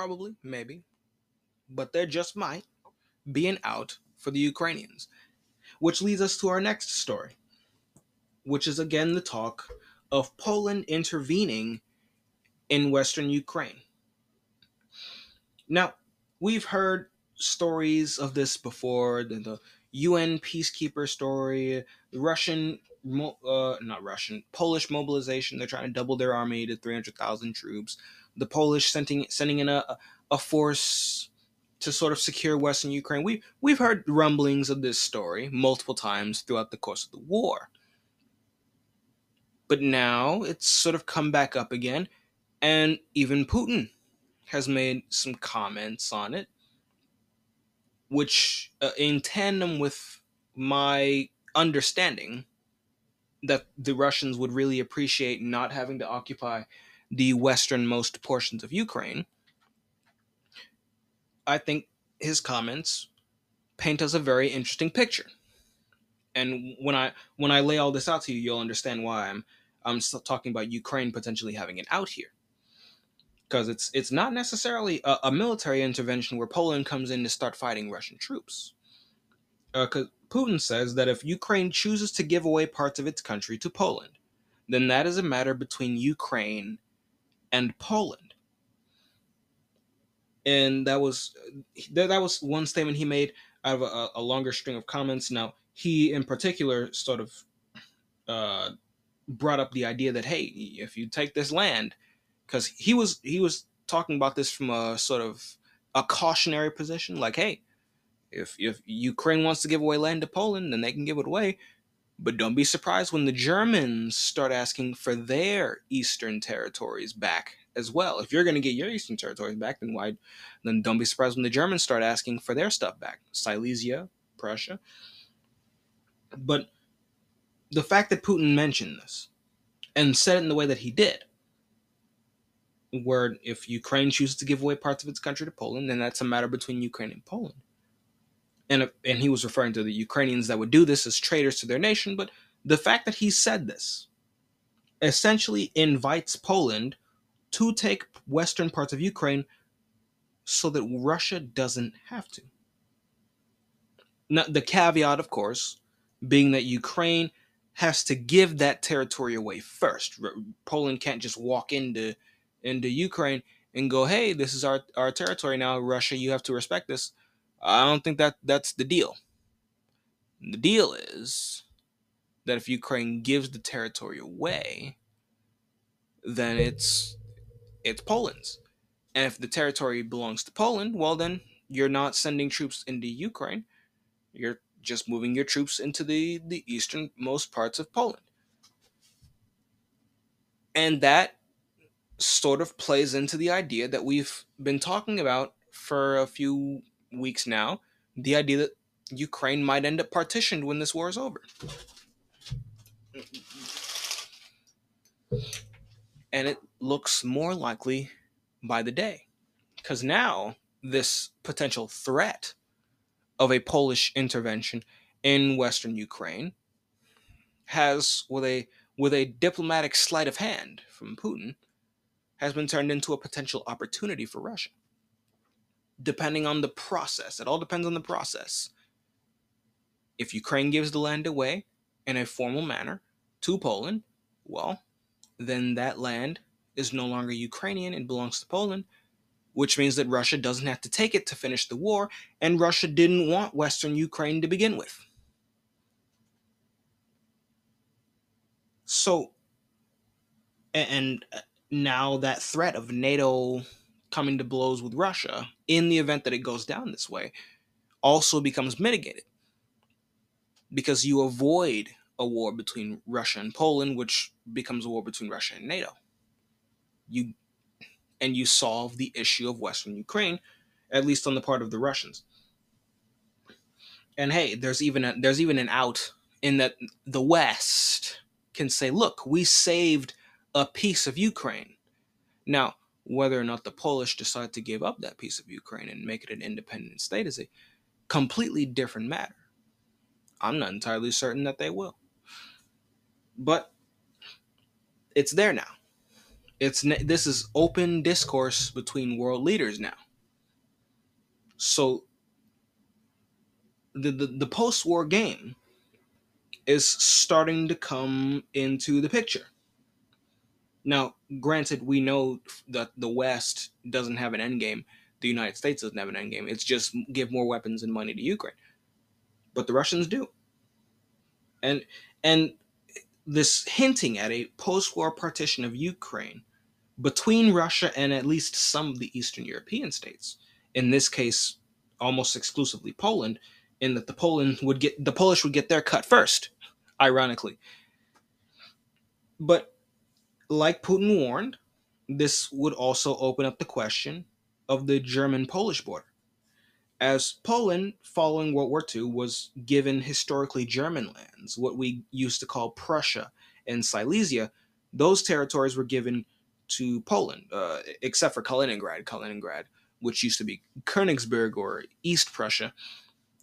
probably, maybe, but there just might be an out for the Ukrainians. Which leads us to our next story, which is again the talk of Poland intervening in Western Ukraine. Now, we've heard stories of this before the, the UN peacekeeper story, the Russian, uh, not Russian, Polish mobilization. They're trying to double their army to 300,000 troops. The Polish sending, sending in a, a force to sort of secure Western Ukraine. We, we've heard rumblings of this story multiple times throughout the course of the war. But now it's sort of come back up again, and even Putin has made some comments on it which uh, in tandem with my understanding that the Russians would really appreciate not having to occupy the westernmost portions of Ukraine, I think his comments paint us a very interesting picture. And when I when I lay all this out to you, you'll understand why I'm I'm talking about Ukraine potentially having an out here because it's it's not necessarily a, a, military intervention where Poland comes in to start fighting Russian troops. Because uh, Putin says that if Ukraine chooses to give away parts of its country to Poland, then that is a matter between Ukraine and Poland. And that was that, was one statement he made out of a, a longer string of comments. Now he, in particular, sort of uh, brought up the idea that hey, if you take this land because he was he was talking about this from a sort of a cautionary position, like, hey, if if Ukraine wants to give away land to Poland, then they can give it away. But don't be surprised when the Germans start asking for their eastern territories back as well. If you're going to get your eastern territories back, then why? Then don't be surprised when the Germans start asking for their stuff back. Silesia, Prussia. But the fact that Putin mentioned this and said it in the way that he did where if Ukraine chooses to give away parts of its country to Poland, then that's a matter between Ukraine and Poland. And and he was referring to the Ukrainians that would do this as traitors to their nation, but the fact that he said this essentially invites Poland to take western parts of Ukraine so that Russia doesn't have to. Now, the caveat, of course, being that Ukraine has to give that territory away first. Poland can't just walk into into Ukraine and go, "Hey, this is our our territory now, Russia. You have to respect this." I don't think that that's the deal. The deal is that if Ukraine gives the territory away, then it's it's Poland's. And if the territory belongs to Poland, well then you're not sending troops into Ukraine. You're just moving your troops into the the easternmost parts of Poland. And that sort of plays into the idea that we've been talking about for a few weeks now the idea that Ukraine might end up partitioned when this war is over. And it looks more likely by the day. Because now, this potential threat of a Polish intervention in Western Ukraine has, with a with a diplomatic sleight of hand from Putin, has been turned into a potential opportunity for Russia. Depending on the process, it all depends on the process. If Ukraine gives the land away in a formal manner to Poland, well, then that land is no longer Ukrainian and belongs to Poland, which means that Russia doesn't have to take it to finish the war, and Russia didn't want Western Ukraine to begin with. So, and uh, now that threat of NATO coming to blows with Russia in the event that it goes down this way also becomes mitigated because you avoid a war between Russia and Poland, which becomes a war between Russia and NATO. You and you solve the issue of Western Ukraine, at least on the part of the Russians. And hey, there's even a, there's even an out in that the West can say, look, we saved a piece of Ukraine. Now, whether or not the Polish decide to give up that piece of Ukraine and make it an independent state is a completely different matter. I'm not entirely certain that they will. But it's there now. It's this is open discourse between world leaders now. So the, the, the post-war game is starting to come into the picture. Now, granted, we know that the West doesn't have an endgame. The United States doesn't have an endgame. It's just give more weapons and money to Ukraine. But the Russians do. And and this hinting at a post-war partition of Ukraine between Russia and at least some of the Eastern European states. In this case, almost exclusively Poland, in that the Poland would get the Polish would get their cut first, ironically. But like Putin warned, this would also open up the question of the German Polish border. As Poland, following World War II, was given historically German lands, what we used to call Prussia and Silesia, those territories were given to Poland, uh, except for Kaliningrad. Kaliningrad, which used to be Königsberg or East Prussia,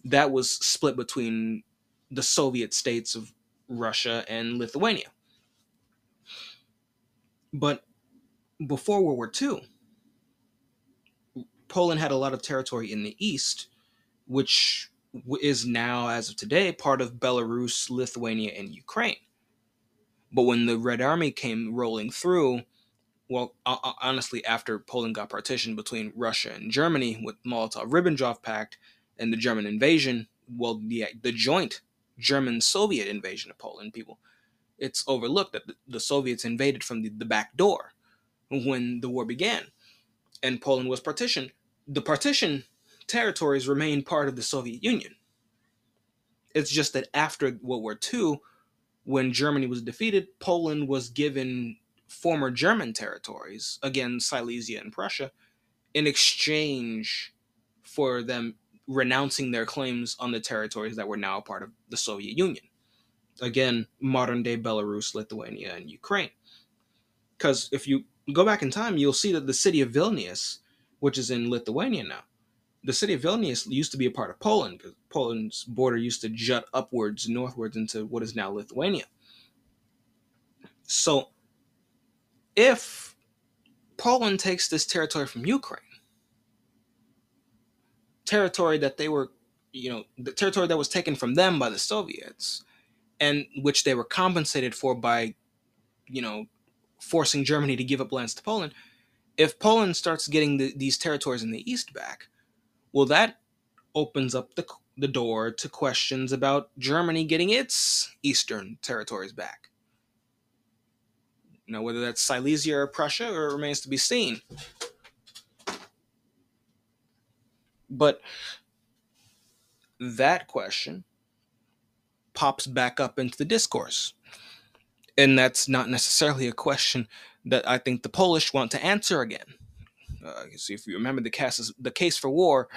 that was split between the Soviet states of Russia and Lithuania. But before World War II, Poland had a lot of territory in the east, which is now, as of today, part of Belarus, Lithuania, and Ukraine. But when the Red Army came rolling through, well, honestly, after Poland got partitioned between Russia and Germany with Molotov-Ribbentrop Pact and the German invasion, well, the the joint German-Soviet invasion of Poland, people, it's overlooked that the Soviets invaded from the, the back door when the war began, and Poland was partitioned. The partition territories remained part of the Soviet Union. It's just that after World War II, when Germany was defeated, Poland was given former German territories, again, Silesia and Prussia, in exchange for them renouncing their claims on the territories that were now part of the Soviet Union. Again, modern day Belarus, Lithuania, and Ukraine. Because if you go back in time, you'll see that the city of Vilnius, which is in Lithuania now, the city of Vilnius used to be a part of Poland because Poland's border used to jut upwards, northwards into what is now Lithuania. So if Poland takes this territory from Ukraine, territory that they were, you know, the territory that was taken from them by the Soviets, and which they were compensated for by, you know, forcing Germany to give up lands to Poland. If Poland starts getting the, these territories in the east back, well, that opens up the the door to questions about Germany getting its eastern territories back. Know, whether that's Silesia or Prussia, or remains to be seen. But that question pops back up into the discourse. And that's not necessarily a question that I think the Polish want to answer again. Uh, so if you remember the case, the case for war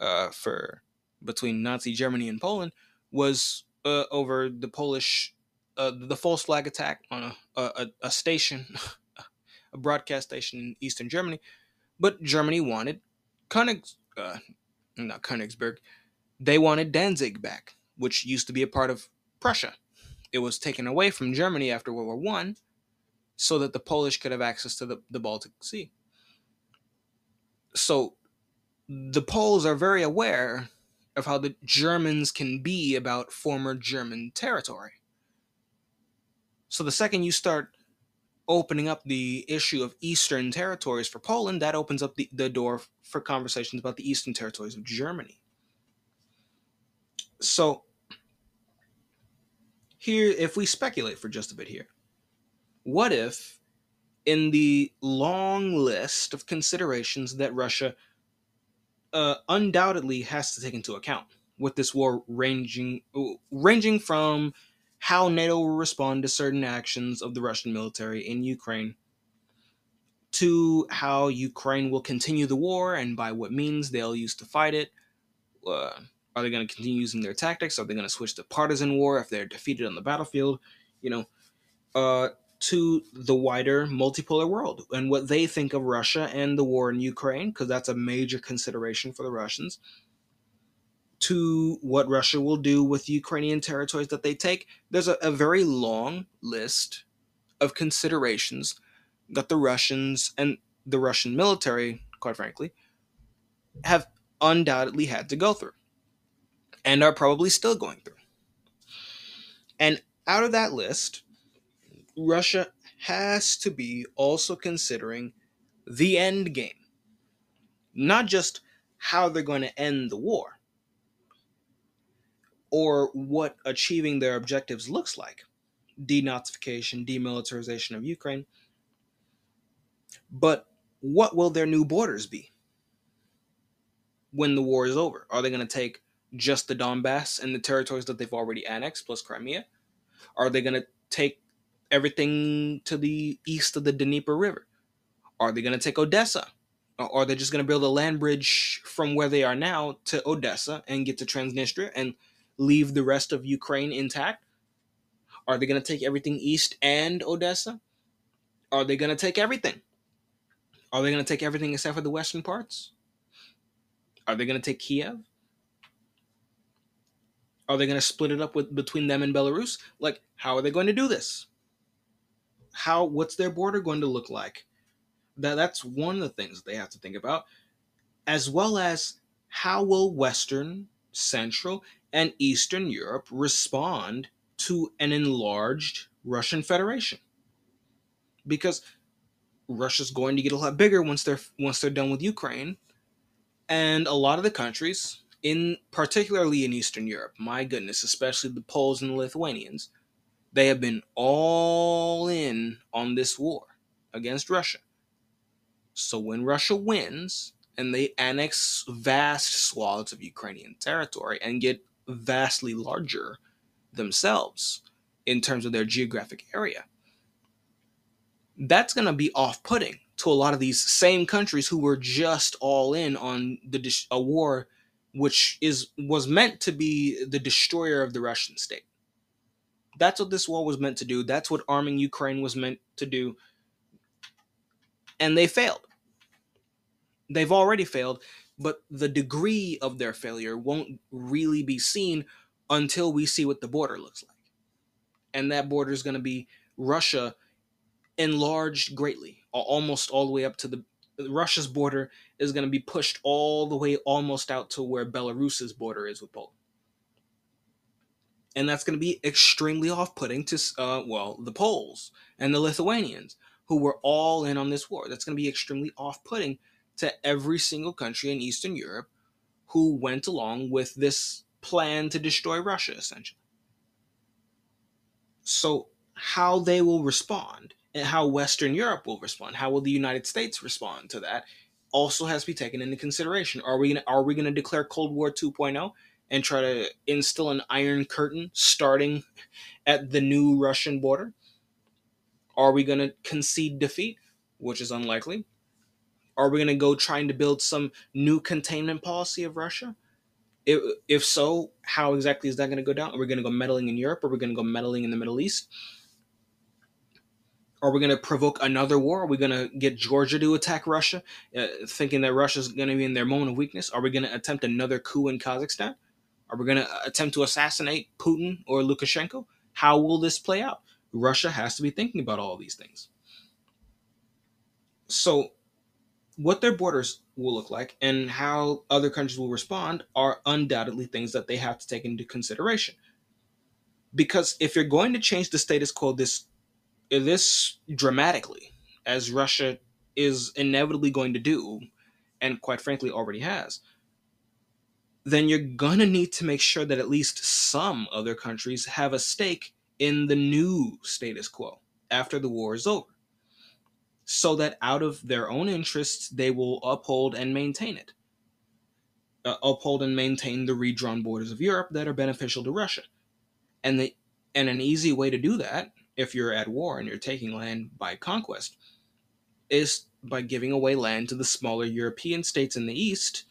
uh, for between Nazi Germany and Poland was uh, over the Polish uh, the false flag attack on a, a, a station, a broadcast station in eastern Germany, but Germany wanted Königs, uh, not Königsberg, they wanted Danzig back, which used to be a part of Prussia. It was taken away from Germany after World War One, so that the Polish could have access to the, the Baltic Sea. So the Poles are very aware of how the Germans can be about former German territory. So the second you start opening up the issue of eastern territories for Poland, that opens up the, the door for conversations about the eastern territories of Germany. So here, if we speculate for just a bit here, what if in the long list of considerations that Russia uh, undoubtedly has to take into account with this war ranging ranging from how NATO will respond to certain actions of the Russian military in Ukraine, to how Ukraine will continue the war and by what means they'll use to fight it. Uh, are they going to continue using their tactics? Are they going to switch to partisan war if they're defeated on the battlefield? You know, uh, to the wider multipolar world and what they think of Russia and the war in Ukraine, because that's a major consideration for the Russians to what Russia will do with Ukrainian territories that they take, there's a, a very long list of considerations that the Russians and the Russian military, quite frankly, have undoubtedly had to go through and are probably still going through. And out of that list, Russia has to be also considering the end game, not just how they're going to end the war or what achieving their objectives looks like denazification, demilitarization of Ukraine. But what will their new borders be when the war is over? Are they going to take just the Donbass and the territories that they've already annexed plus Crimea? Are they going to take everything to the east of the Dnieper River? Are they going to take Odessa? Or are they just going to build a land bridge from where they are now to Odessa and get to Transnistria and leave the rest of Ukraine intact? Are they going to take everything east and Odessa? Are they going to take everything? Are they going to take everything except for the western parts? Are they going to take Kiev? Are they going to split it up with between them and Belarus? Like, how are they going to do this? How what's their border going to look like? That that's one of the things they have to think about, as well as how will Western, Central, and Eastern Europe respond to an enlarged Russian Federation? Because Russia's going to get a lot bigger once they're once they're done with Ukraine, and a lot of the countries, in particularly in Eastern Europe, my goodness, especially the Poles and the Lithuanians, they have been all in on this war against Russia. So when Russia wins and they annex vast swaths of Ukrainian territory and get vastly larger themselves in terms of their geographic area, that's going to be off-putting to a lot of these same countries who were just all in on the a war which is was meant to be the destroyer of the Russian state. That's what this war was meant to do. That's what arming Ukraine was meant to do. And they failed. They've already failed, but the degree of their failure won't really be seen until we see what the border looks like. And that border is going to be Russia enlarged greatly, almost all the way up to the Russia's border is going to be pushed all the way almost out to where Belarus's border is with Poland. And that's going to be extremely off putting to, uh, well, the Poles and the Lithuanians who were all in on this war. That's going to be extremely off putting to every single country in Eastern Europe who went along with this plan to destroy Russia, essentially. So, how they will respond how Western Europe will respond, how will the United States respond to that, also has to be taken into consideration. Are we gonna are we gonna declare Cold War 2.0 and try to instill an iron curtain starting at the new Russian border? Are we gonna concede defeat, which is unlikely? Are we gonna go trying to build some new containment policy of Russia? If, if so, how exactly is that going to go down? Are we going to go meddling in Europe? Are we going to go meddling in the Middle East? Are we going to provoke another war? Are we going to get Georgia to attack Russia, uh, thinking that Russia's going to be in their moment of weakness? Are we going to attempt another coup in Kazakhstan? Are we going to attempt to assassinate Putin or Lukashenko? How will this play out? Russia has to be thinking about all these things. So, what their borders will look like and how other countries will respond are undoubtedly things that they have to take into consideration. Because if you're going to change the status quo this this dramatically, as Russia is inevitably going to do, and quite frankly already has, then you're gonna need to make sure that at least some other countries have a stake in the new status quo after the war is over. So that out of their own interests, they will uphold and maintain it. Uh, uphold and maintain the redrawn borders of Europe that are beneficial to Russia. And the and an easy way to do that if you're at war and you're taking land by conquest, is by giving away land to the smaller European states in the east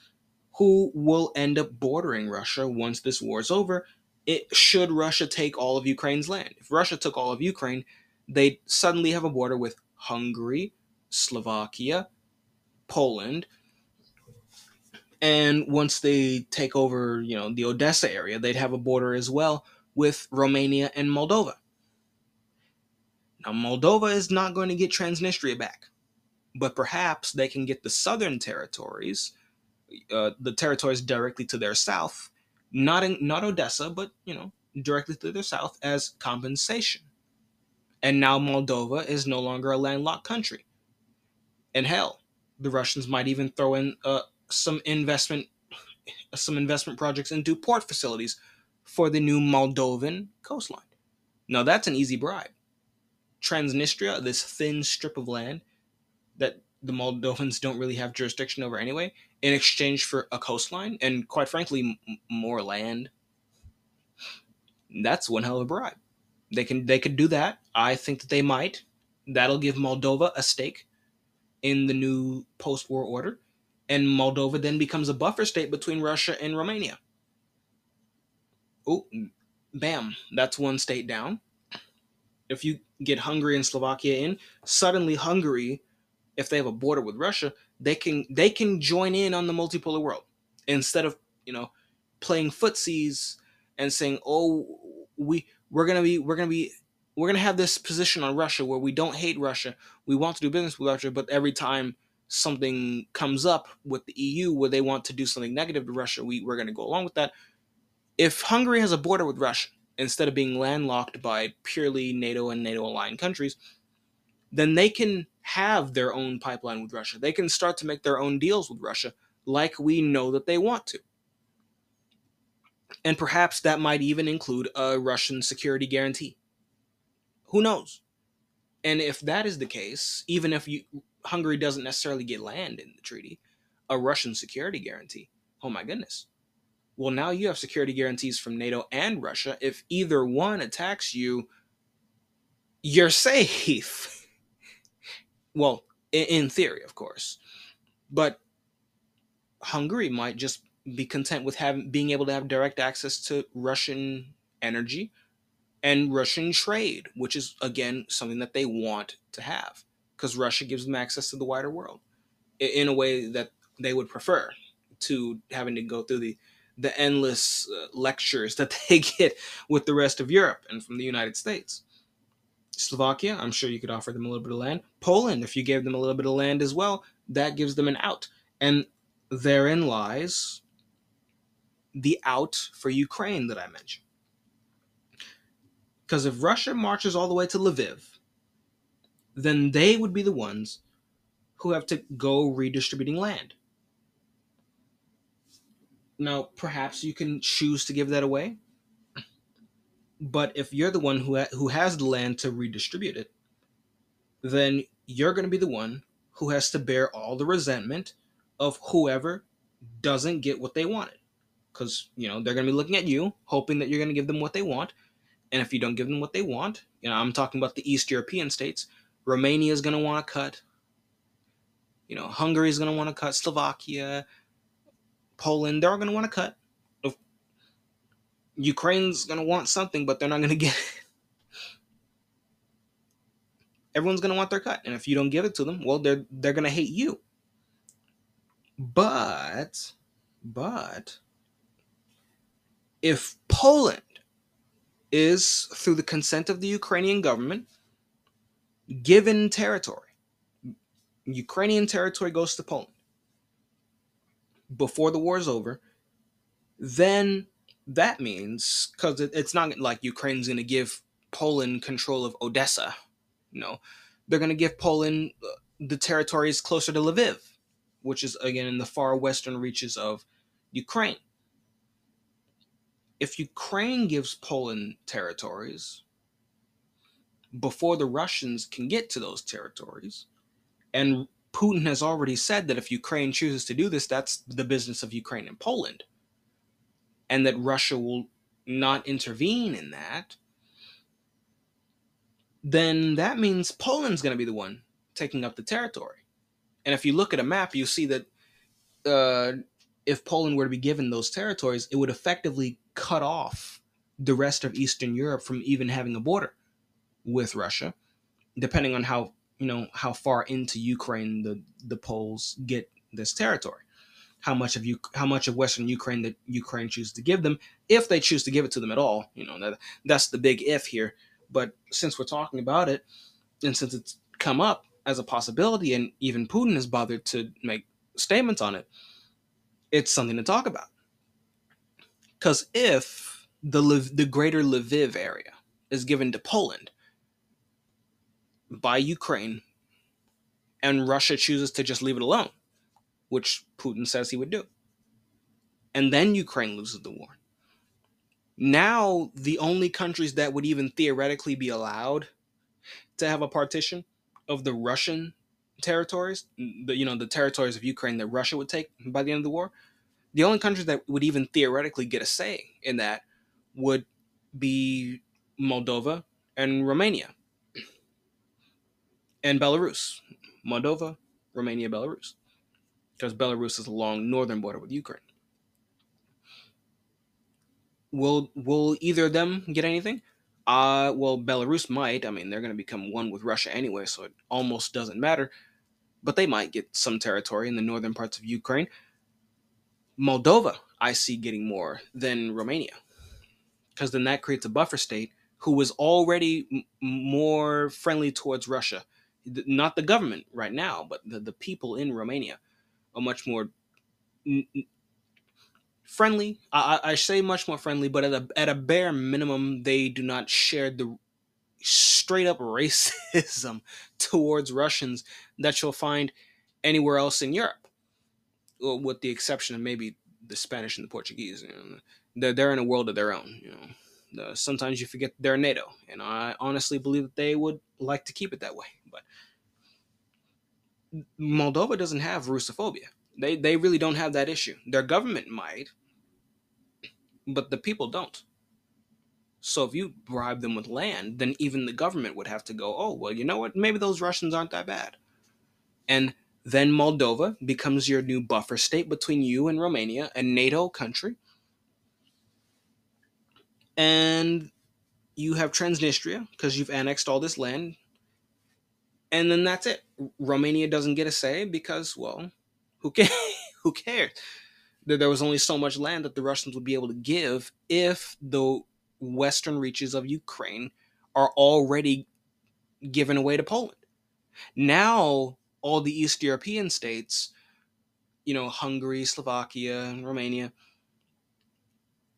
who will end up bordering Russia once this war is over. It should Russia take all of Ukraine's land. If Russia took all of Ukraine, they'd suddenly have a border with Hungary, Slovakia, Poland, and once they take over, you know, the Odessa area, they'd have a border as well with Romania and Moldova. Now, Moldova is not going to get Transnistria back, but perhaps they can get the southern territories, uh, the territories directly to their south, not in not Odessa, but you know directly to their south as compensation. And now Moldova is no longer a landlocked country. And hell, the Russians might even throw in uh, some investment some investment projects into port facilities for the new Moldovan coastline. Now that's an easy bribe. Transnistria, this thin strip of land that the Moldovans don't really have jurisdiction over anyway, in exchange for a coastline and, quite frankly, m- more land. That's one hell of a bribe. They can they could do that. I think that they might. That'll give Moldova a stake in the new post-war order, and Moldova then becomes a buffer state between Russia and Romania. Oh, bam! That's one state down. If you get Hungary and Slovakia in, suddenly Hungary, if they have a border with Russia, they can they can join in on the multipolar world instead of you know playing footsies and saying, "Oh, we we're gonna be we're gonna be we're gonna have this position on Russia where we don't hate Russia, we want to do business with Russia, but every time something comes up with the EU where they want to do something negative to Russia, we we're gonna go along with that." If Hungary has a border with Russia instead of being landlocked by purely NATO and NATO aligned countries, then they can have their own pipeline with Russia. They can start to make their own deals with Russia like we know that they want to. And perhaps that might even include a Russian security guarantee. Who knows? And if that is the case, even if you, Hungary doesn't necessarily get land in the treaty, a Russian security guarantee, oh my goodness. Well, now you have security guarantees from NATO and Russia. If either one attacks you, you're safe. well, in theory, of course. But Hungary might just be content with having being able to have direct access to Russian energy and Russian trade, which is again something that they want to have because Russia gives them access to the wider world in a way that they would prefer to having to go through the the endless uh, lectures that they get with the rest of Europe and from the United States. Slovakia, I'm sure you could offer them a little bit of land. Poland, if you gave them a little bit of land as well, that gives them an out. And therein lies the out for Ukraine that I mentioned. Because if Russia marches all the way to Lviv, then they would be the ones who have to go redistributing land. Now, perhaps you can choose to give that away. But if you're the one who ha- who has the land to redistribute it, then you're going to be the one who has to bear all the resentment of whoever doesn't get what they wanted. Because, you know, they're going to be looking at you, hoping that you're going to give them what they want. And if you don't give them what they want, you know, I'm talking about the East European states, Romania is going to want to cut. You know, Hungary is going to want to cut. Slovakia, Poland, they're going to want to cut. Ukraine's going to want something, but they're not going to get it. Everyone's going to want their cut, and if you don't give it to them, well, they're they're going to hate you. But, but, if Poland is through the consent of the Ukrainian government given territory, Ukrainian territory goes to Poland before the war is over, then that means because it, it's not like Ukraine's going to give Poland control of Odessa. No, they're going to give Poland uh, the territories closer to Lviv, which is again in the far western reaches of Ukraine. If Ukraine gives Poland territories before the Russians can get to those territories, and Putin has already said that if Ukraine chooses to do this, that's the business of Ukraine and Poland, and that Russia will not intervene in that, then that means Poland's going to be the one taking up the territory. And if you look at a map, you see that uh, if Poland were to be given those territories, it would effectively cut off the rest of Eastern Europe from even having a border with Russia, depending on how you know how far into Ukraine the the Poles get this territory. How much of you how much of Western Ukraine that Ukraine chooses to give them, if they choose to give it to them at all. You know that that's the big if here. But since we're talking about it, And since it's come up as a possibility, and even Putin has bothered to make statements on it, it's something to talk about. Because if the the greater Lviv area is given to Poland by Ukraine, and Russia chooses to just leave it alone, which Putin says he would do, and then Ukraine loses the war. Now, the only countries that would even theoretically be allowed to have a partition of the Russian territories, the you know the territories of Ukraine that Russia would take by the end of the war, the only countries that would even theoretically get a say in that would be Moldova and Romania and Belarus. Moldova, Romania, Belarus. Because Belarus is along the northern border with Ukraine. Will will either of them get anything? Uh well Belarus might. I mean they're gonna become one with Russia anyway, so it almost doesn't matter. But they might get some territory in the northern parts of Ukraine. Moldova, I see getting more than Romania. Because then that creates a buffer state who was already m- more friendly towards Russia. Not the government right now, but the, the people in Romania are much more n- friendly. I, I say much more friendly, but at a, at a bare minimum, they do not share the straight up racism towards Russians that you'll find anywhere else in Europe uh, with the exception of maybe the Spanish and the Portuguese. You know, they're they're in a world of their own. You know, uh, sometimes you forget they're NATO, and I honestly believe that they would like to keep it that way. But Moldova doesn't have Russophobia. They they really don't have that issue. Their government might, but the people don't. So if you bribe them with land, then even the government would have to go, oh well, you know what? Maybe those Russians aren't that bad. And then Moldova becomes your new buffer state between you and Romania, a NATO country. And you have Transnistria because you've annexed all this land. And then that's it. Romania doesn't get a say because, well, who cares? who cares? There was only so much land that the Russians would be able to give if the western reaches of Ukraine are already given away to Poland. Now all the East European states, you know, Hungary, Slovakia, Romania,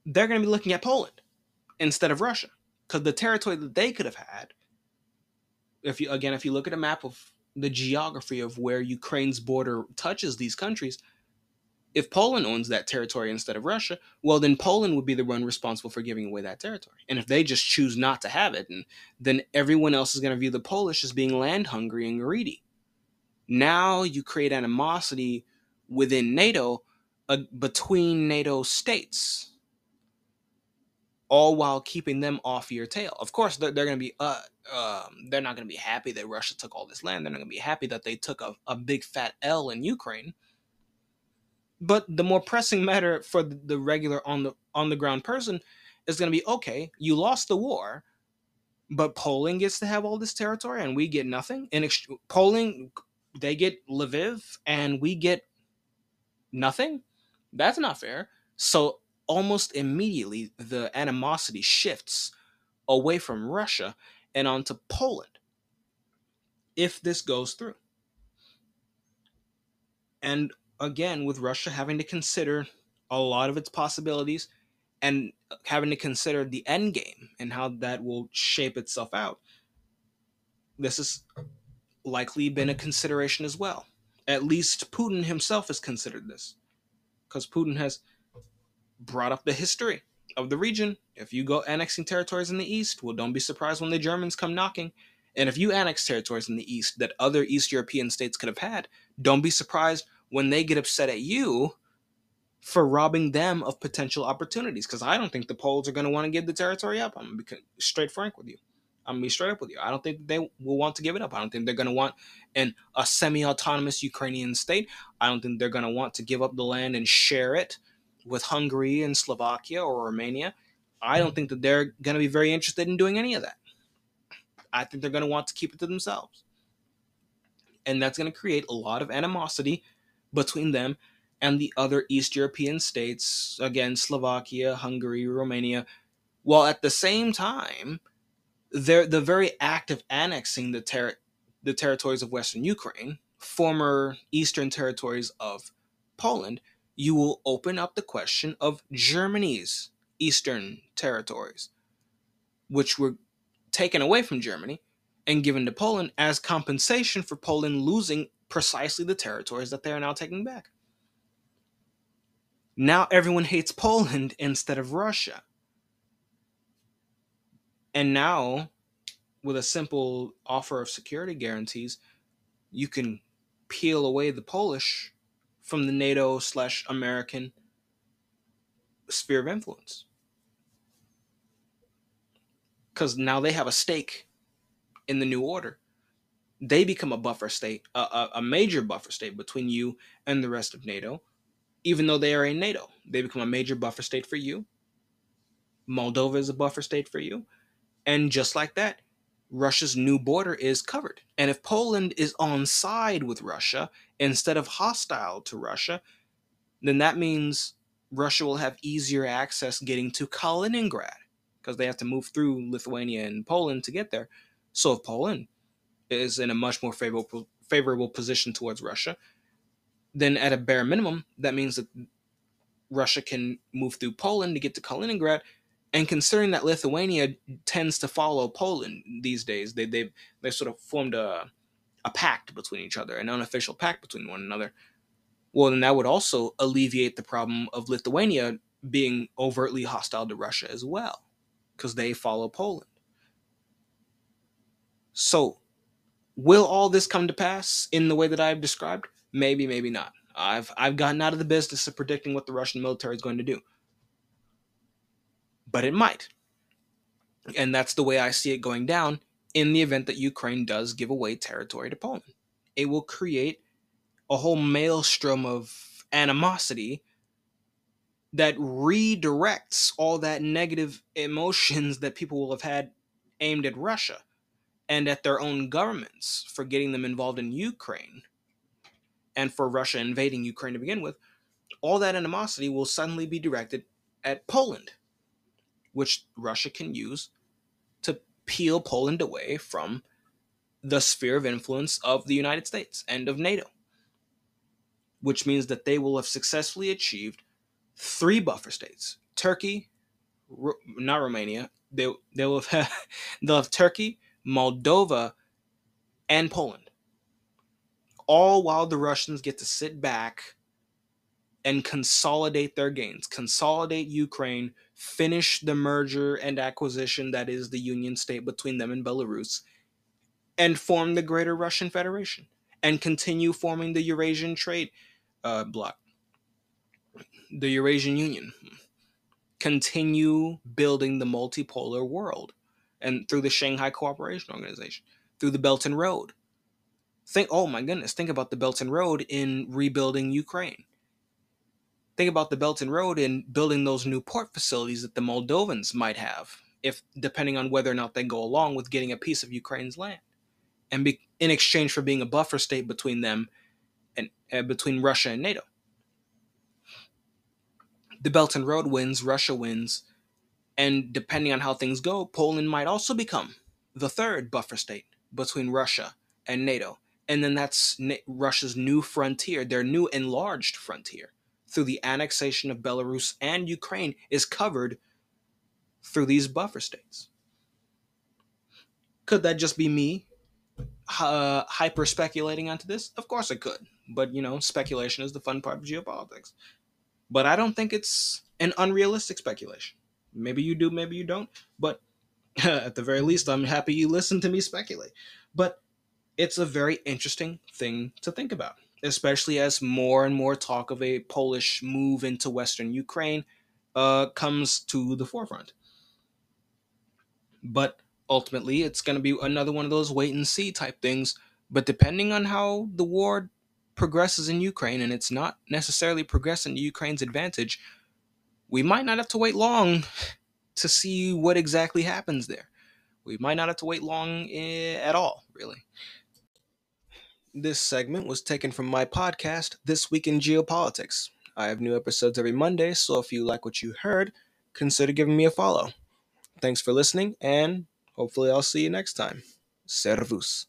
they're going to be looking at Poland instead of Russia because the territory that they could have had, if you again, if you look at a map of the geography of where Ukraine's border touches these countries, if Poland owns that territory instead of Russia, well, then Poland would be the one responsible for giving away that territory. And if they just choose not to have it, and then everyone else is going to view the Polish as being land hungry and greedy. Now you create animosity within NATO uh, between NATO states, all while keeping them off your tail. Of course, they're, they're going to be uh, um, they're not going to be happy that Russia took all this land. They're not going to be happy that they took a, a big fat L in Ukraine. But the more pressing matter for the regular on the on the ground person is going to be okay. You lost the war, but Poland gets to have all this territory and we get nothing. In Poland they get Lviv and we get nothing. That's not fair. So almost immediately the animosity shifts away from Russia and onto Poland if this goes through. And again, with Russia having to consider a lot of its possibilities and having to consider the end game and how that will shape itself out, this has likely been a consideration as well. At least Putin himself has considered this. Because Putin has brought up the history of the region. If you go annexing territories in the east, well, don't be surprised when the Germans come knocking. And if you annex territories in the east that other East European states could have had, don't be surprised when they get upset at you for robbing them of potential opportunities. Because I don't think the Poles are going to want to give the territory up. I'm going to be straight frank with you. I'm gonna be straight up with you. I don't think they will want to give it up. I don't think they're gonna want an a semi-autonomous Ukrainian state. I don't think they're gonna want to give up the land and share it with Hungary and Slovakia or Romania. I don't mm. think that they're gonna be very interested in doing any of that. I think they're gonna want to keep it to themselves. And that's gonna create a lot of animosity between them and the other East European states, again, Slovakia, Hungary, Romania, while at the same time their the very act of annexing the ter- the territories of Western Ukraine, former eastern territories of Poland, you will open up the question of Germany's eastern territories, which were taken away from Germany and given to Poland as compensation for Poland losing precisely the territories that they are now taking back. Now everyone hates Poland instead of Russia. And now, with a simple offer of security guarantees, you can peel away the Polish from the NATO slash American sphere of influence. Because now they have a stake in the new order. They become a buffer state, a, a, a major buffer state between you and the rest of NATO, even though they are in NATO. They become a major buffer state for you. Moldova is a buffer state for you. And just like that, Russia's new border is covered. And if Poland is on side with Russia instead of hostile to Russia, then that means Russia will have easier access getting to Kaliningrad because they have to move through Lithuania and Poland to get there. So if Poland is in a much more favorable favorable position towards Russia, then at a bare minimum, that means that Russia can move through Poland to get to Kaliningrad and considering that Lithuania tends to follow Poland these days, they they they sort of formed a a pact between each other, an unofficial pact between one another. Well, then that would also alleviate the problem of Lithuania being overtly hostile to Russia as well, because they follow Poland. So, will all this come to pass in the way that I've described? Maybe, maybe not. I've I've gotten out of the business of predicting what the Russian military is going to do but it might. And that's the way I see it going down in the event that Ukraine does give away territory to Poland. It will create a whole maelstrom of animosity that redirects all that negative emotions that people will have had aimed at Russia and at their own governments for getting them involved in Ukraine and for Russia invading Ukraine to begin with. All that animosity will suddenly be directed at Poland which Russia can use to peel Poland away from the sphere of influence of the United States and of NATO, which means that they will have successfully achieved three buffer states Turkey, not Romania, they, they will have, they'll have Turkey, Moldova, and Poland. All while the Russians get to sit back and consolidate their gains, consolidate Ukraine finish the merger and acquisition that is the union state between them and Belarus, and form the Greater Russian Federation and continue forming the Eurasian trade uh, bloc, the Eurasian Union. Continue building the multipolar world and through the Shanghai Cooperation Organization, through the Belt and Road. Think, oh my goodness, think about the Belt and Road in rebuilding Ukraine think about the Belt and Road and building those new port facilities that the Moldovans might have, if depending on whether or not they go along with getting a piece of Ukraine's land, and be, in exchange for being a buffer state between them and uh, between Russia and NATO. The Belt and Road wins, Russia wins, and depending on how things go, Poland might also become the third buffer state between Russia and NATO. And then that's Russia's new frontier, their new enlarged frontier through the annexation of Belarus and Ukraine is covered through these buffer states. Could that just be me uh, hyper speculating onto this? Of course it could. But, you know, speculation is the fun part of geopolitics. But I don't think it's an unrealistic speculation. Maybe you do, maybe you don't. But at the very least, I'm happy you listen to me speculate. But it's a very interesting thing to think about especially as more and more talk of a Polish move into Western Ukraine uh, comes to the forefront. But ultimately, it's going to be another one of those wait and see type things. But depending on how the war progresses in Ukraine, and it's not necessarily progressing to Ukraine's advantage, we might not have to wait long to see what exactly happens there. We might not have to wait long eh, at all, really. This segment was taken from my podcast, This Week in Geopolitics. I have new episodes every Monday, so if you like what you heard, consider giving me a follow. Thanks for listening, and Hopefully, I'll see you next time. Servus.